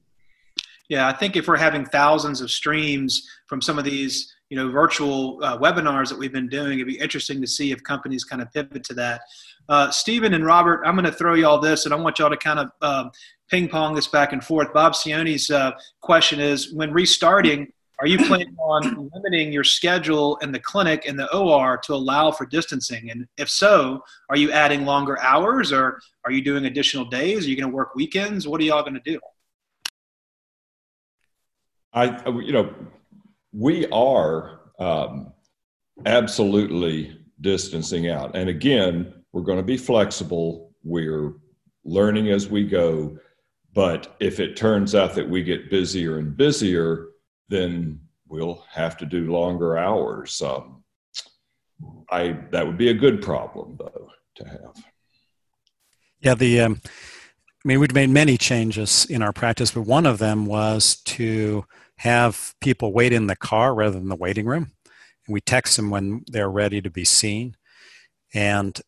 Yeah, I think if we're having thousands of streams from some of these you know virtual uh, webinars that we've been doing it'd be interesting to see if companies kind of pivot to that uh, stephen and robert i'm going to throw you all this and i want y'all to kind of uh, ping pong this back and forth bob Cionni's uh, question is when restarting are you planning on limiting your schedule in the clinic and the or to allow for distancing and if so are you adding longer hours or are you doing additional days are you going to work weekends what are y'all going to do I, you know, we are um, absolutely distancing out. And again, we're going to be flexible. We're learning as we go. But if it turns out that we get busier and busier, then we'll have to do longer hours. Um, I that would be a good problem though to have. Yeah, the um, I mean, we've made many changes in our practice, but one of them was to have people wait in the car rather than the waiting room. And we text them when they're ready to be seen. And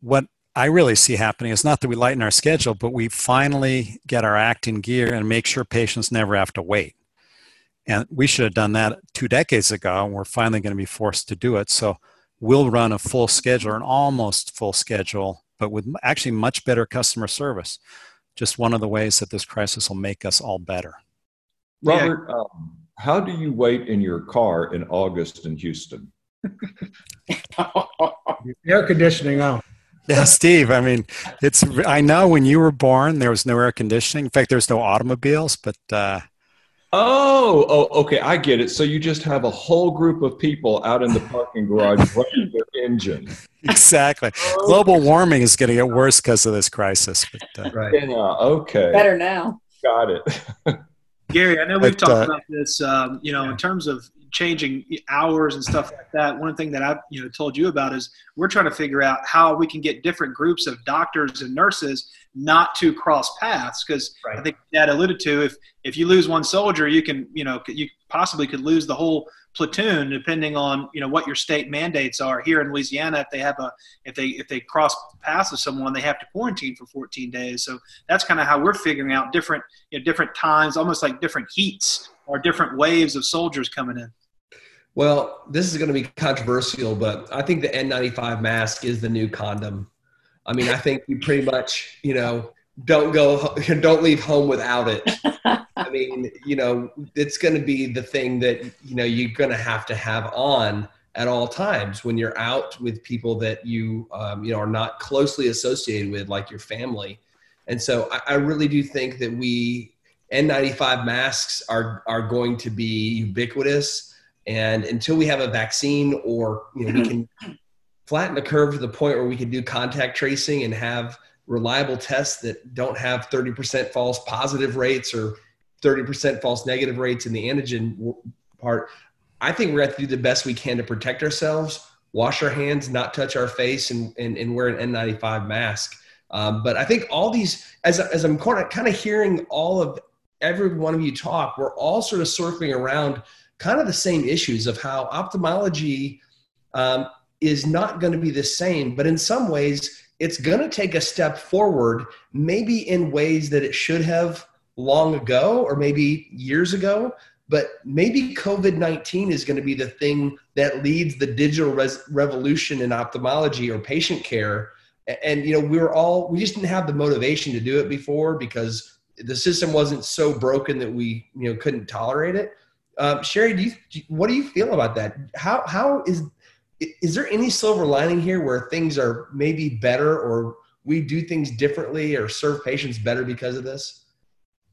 what I really see happening is not that we lighten our schedule, but we finally get our act in gear and make sure patients never have to wait. And we should have done that two decades ago, and we're finally going to be forced to do it. So we'll run a full schedule, an almost full schedule, but with actually much better customer service. Just one of the ways that this crisis will make us all better. Robert, yeah. um, how do you wait in your car in August in Houston? air conditioning on. Yeah, Steve. I mean, it's. I know when you were born, there was no air conditioning. In fact, there's no automobiles. But uh, oh, oh, okay, I get it. So you just have a whole group of people out in the parking garage running their engine. Exactly. Oh. Global warming is going to get worse because of this crisis. But, uh, right. Yeah. Okay. Better now. Got it. Gary, I know we've but, talked uh, about this, um, you know, in terms of changing hours and stuff like that. One thing that I've you know told you about is we're trying to figure out how we can get different groups of doctors and nurses not to cross paths because right. I think Dad alluded to if if you lose one soldier, you can you know you possibly could lose the whole platoon depending on you know what your state mandates are. Here in louisiana if they have a if they if they cross paths with someone they have to quarantine for 14 days. So that's kind of how we're figuring out different you know, different times almost like different heats or different waves of soldiers coming in. Well this is going to be controversial but i think the n95 mask is the new condom. I mean i think you pretty much you know don't go don't leave home without it i mean you know it's going to be the thing that you know you're going to have to have on at all times when you're out with people that you um, you know are not closely associated with like your family. And so I, I really do think that we n95 masks are are going to be ubiquitous. And until we have a vaccine or you know we can flatten the curve to the point where we can do contact tracing and have reliable tests that don't have 30% false positive rates or 30% false negative rates in the antigen part, I think we're going to, to do the best we can to protect ourselves, wash our hands, not touch our face, and, and, and wear an N95 mask. Um, but I think all these, as, as I'm kind of hearing all of every one of you talk, we're all sort of circling around kind of the same issues of how ophthalmology um, is not going to be the same, but in some ways, it's going to take a step forward, maybe in ways that it should have long ago or maybe years ago. But maybe COVID 19 is going to be the thing that leads the digital res- revolution in ophthalmology or patient care. And, you know, we were all, we just didn't have the motivation to do it before because the system wasn't so broken that we, you know, couldn't tolerate it. Um, Sheri, do you, what do you feel about that? How, how is, is there any silver lining here where things are maybe better or we do things differently or serve patients better because of this?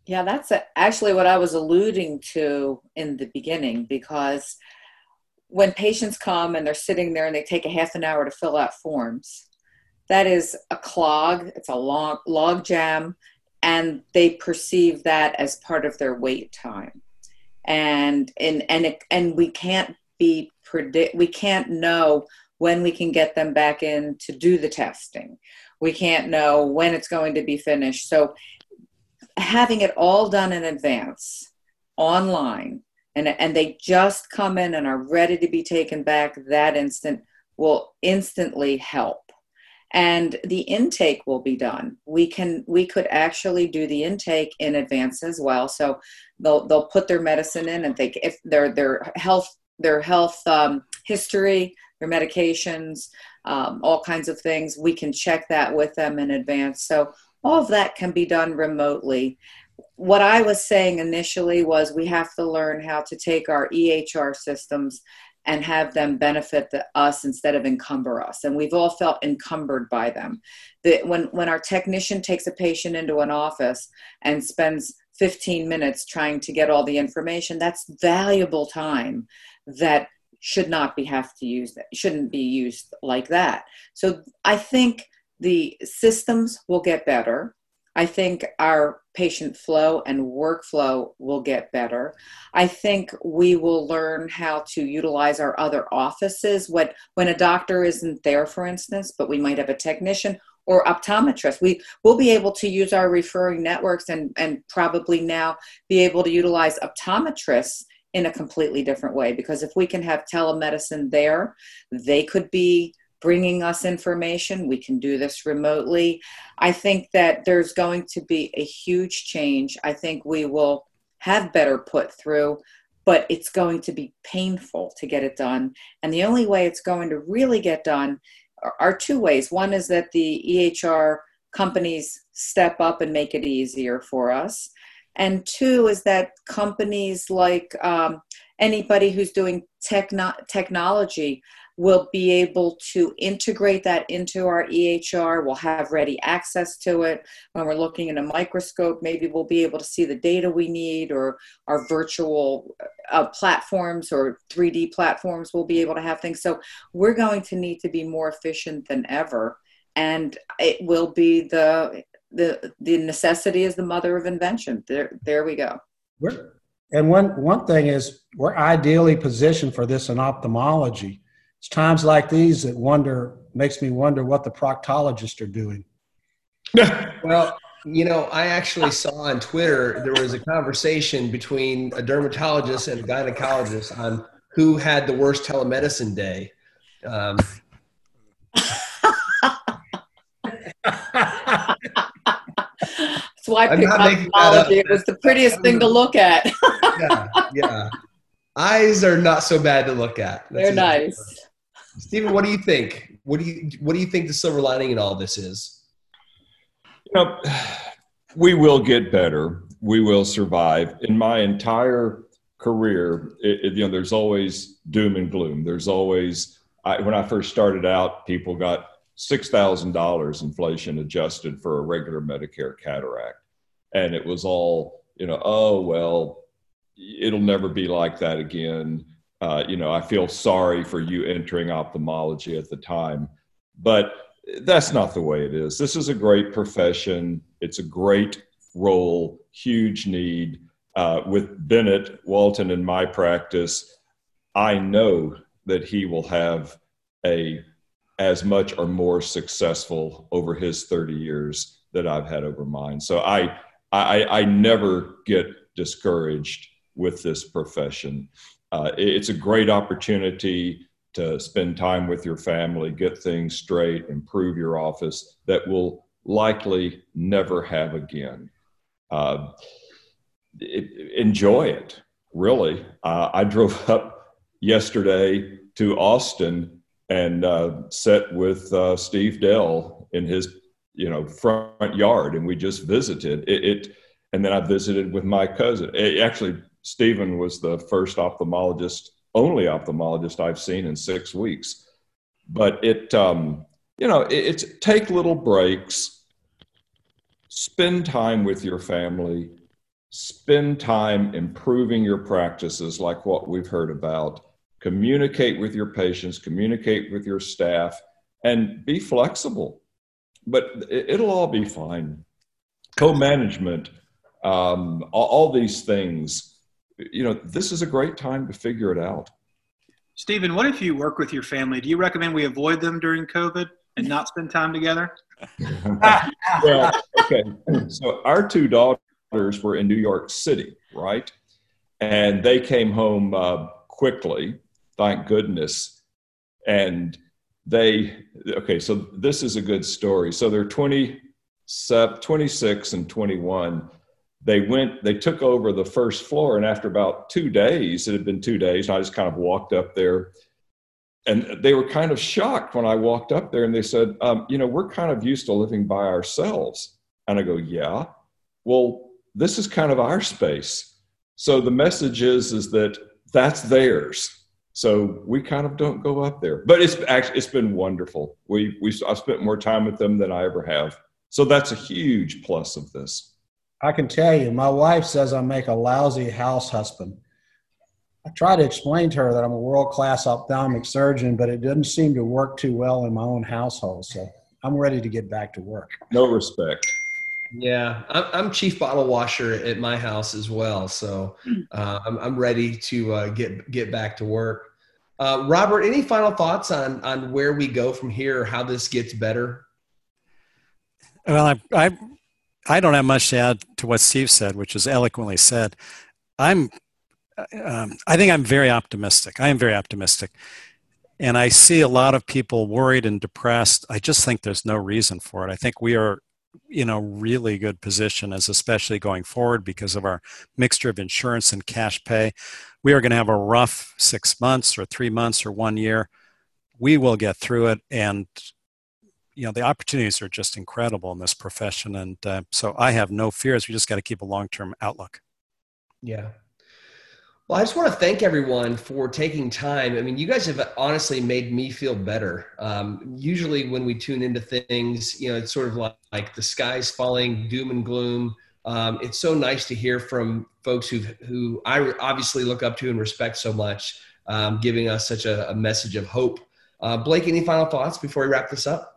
Yeah, that's actually what I was alluding to in the beginning because when patients come and they're sitting there and they take a half an hour to fill out forms, that is a clog, it's a long log jam, and they perceive that as part of their wait time. And and and it, and we can't be predict we can't know when we can get them back in to do the testing. We can't know when it's going to be finished. So having it all done in advance online and, and they just come in and are ready to be taken back that instant will instantly help. And the intake will be done. We can we could actually do the intake in advance as well. So they'll they'll put their medicine in and think if their their health their health um, history their medications um, all kinds of things we can check that with them in advance. So all of that can be done remotely. What I was saying initially was we have to learn how to take our EHR systems and have them benefit the, us instead of encumber us. And we've all felt encumbered by them. That when, when our technician takes a patient into an office and spends 15 minutes trying to get all the information, that's valuable time that should not be have to use that shouldn't be used like that. So I think the systems will get better. I think our patient flow and workflow will get better. I think we will learn how to utilize our other offices when, when a doctor isn't there, for instance, but we might have a technician or optometrist. We will be able to use our referring networks and, and probably now be able to utilize optometrists in a completely different way because if we can have telemedicine there, they could be bringing us information. We can do this remotely. I think that there's going to be a huge change. I think we will have better put through, but it's going to be painful to get it done. And the only way it's going to really get done are, two ways. One is that the EHR companies step up and make it easier for us. And two is that companies like um, anybody who's doing techno- technology We'll be able to integrate that into our EHR. We'll have ready access to it. When we're looking in a microscope, maybe we'll be able to see the data we need, or our virtual uh, platforms or 3D platforms will be able to have things. So we're going to need to be more efficient than ever. And it will be the the the necessity is the mother of invention. There there we go. We're, and one one thing is we're ideally positioned for this in ophthalmology it's times like these that wonder makes me wonder what the proctologists are doing. well, you know, I actually saw on Twitter there was a conversation between a dermatologist and a gynecologist on who had the worst telemedicine day. Um, That's why I picked ophthalmology. It was the prettiest thing to look at. yeah, yeah. Eyes are not so bad to look at. That's They're nice. Stephen, what do you think? What do you what do you think the silver lining in all this is? You know, we will get better. We will survive. In my entire career, it, it, you know, there's always doom and gloom. There's always I, when I first started out, people got six thousand dollars inflation adjusted for a regular Medicare cataract, and it was all you know. Oh well, it'll never be like that again uh, you know, I feel sorry for you entering ophthalmology at the time, but that's not the way it is. This is a great profession. It's a great role, huge need. Uh, with Bennett Walton in my practice, I know that he will have a as much or more successful over his 30 years that I've had over mine. So I I, I never get discouraged with this profession uh, it's a great opportunity to spend time with your family, get things straight, improve your office that will likely never have again. Uh, it, enjoy it, really. Uh, I drove up yesterday to Austin and uh, sat with uh, Steve Dell in his you know front yard, and we just visited it. it and then I visited with my cousin. It, actually, Stephen was the first ophthalmologist, only ophthalmologist I've seen in six weeks. But it, um, you know, it, it's take little breaks, spend time with your family, spend time improving your practices, like what we've heard about. Communicate with your patients, communicate with your staff, and be flexible. But it'll all be fine. Co management, um, all, all these things you know, this is a great time to figure it out. Stephen, what if you work with your family? Do you recommend we avoid them during COVID and not spend time together? well, okay. So our two daughters were in New York City, right? And they came home uh, quickly, thank goodness. And they, okay, so this is a good story. So they're 20, 26 and 21 they went they took over the first floor and after about two days it had been two days i just kind of walked up there. And they were kind of shocked when i walked up there and they said um, you know we're kind of used to living by ourselves. And i go yeah. Well this is kind of our space. So the message is is that that's theirs. So we kind of don't go up there. But it's actually it's been wonderful. We we i've spent more time with them than i ever have. So that's a huge plus of this I can tell you, my wife says I make a lousy house husband. I try to explain to her that I'm a world class ophthalmic surgeon, but it doesn't seem to work too well in my own household. So I'm ready to get back to work. No respect. Yeah, I'm, I'm chief bottle washer at my house as well. So uh, I'm, I'm ready to uh, get get back to work. Uh, Robert, any final thoughts on on where we go from here, or how this gets better? Well, I, I I don't have much to add to what Steve said, which is eloquently said. I'm, um, I think I'm very optimistic. I am very optimistic. And I see a lot of people worried and depressed. I just think there's no reason for it. I think we are in a really good position as especially going forward because of our mixture of insurance and cash pay. We are going to have a rough six months or three months or one year. We will get through it. And you know the opportunities are just incredible in this profession and uh, so i have no fears. We just got to keep a long-term outlook. Yeah. Well i just want to thank everyone for taking time. I mean you guys have honestly made me feel better. Um, usually when we tune into things you know it's sort of like, like the sky's falling doom and gloom. Um, it's so nice to hear from folks who who i obviously look up to and respect so much um, giving us such a, a message of hope. Uh, blake any final thoughts before we wrap this up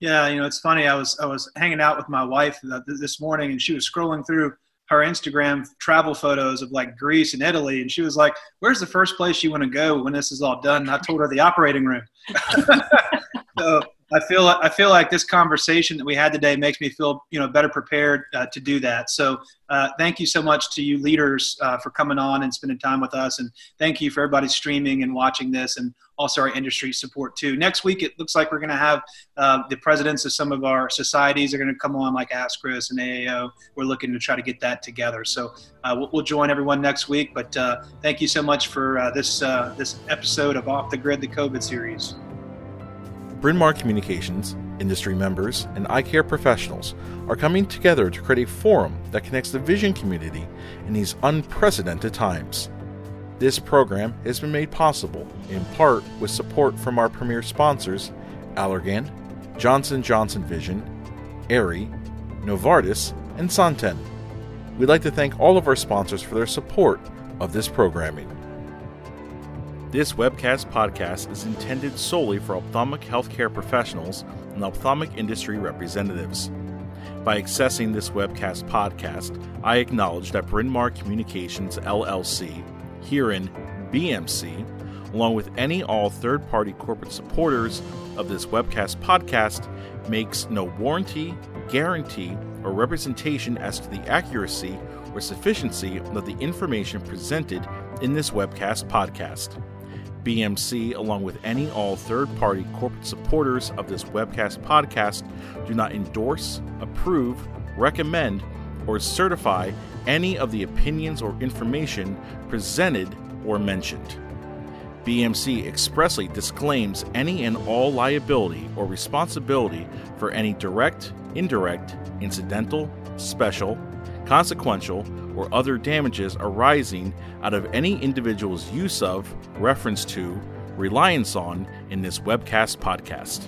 yeah, you know, it's funny. I was I was hanging out with my wife this morning, and she was scrolling through her Instagram travel photos of like Greece and Italy, and she was like, "Where's the first place you want to go when this is all done?" And I told her the operating room. so I feel I feel like this conversation that we had today makes me feel you know better prepared uh, to do that. So uh, thank you so much to you leaders uh, for coming on and spending time with us, and thank you for everybody streaming and watching this, and also our industry support too. Next week it looks like we're going to have uh, the presidents of some of our societies are going to come on, like ASCRS and AAO. We're looking to try to get that together. So uh, we'll, we'll, join everyone next week. But uh, thank you so much for this this episode of Off the Grid, the COVID series. Bryn Mawr Communications, industry members, and eye care professionals are coming together to create a forum that connects the vision community in these unprecedented times. This program has been made possible in part with support from our premier sponsors, Allergan, Johnson Johnson Vision, Aerie, Novartis, and Santen. We'd like to thank all of our sponsors for their support of this programming. This webcast podcast is intended solely for ophthalmic healthcare professionals and ophthalmic industry representatives. By accessing this webcast podcast, I acknowledge that Bryn Mawr Communications LLC, herein BMC, along with any all third party corporate supporters of this webcast podcast, makes no warranty, guarantee, or representation as to the accuracy or sufficiency of the information presented in this webcast podcast. BMC, along with any all third party corporate supporters of this webcast podcast, do not endorse, approve, recommend, or certify any of the opinions or information presented or mentioned. BMC expressly disclaims any and all liability or responsibility for any direct, indirect, incidental, special, consequential, or other damages arising out of any individual's use of, reference to, reliance on in this webcast podcast.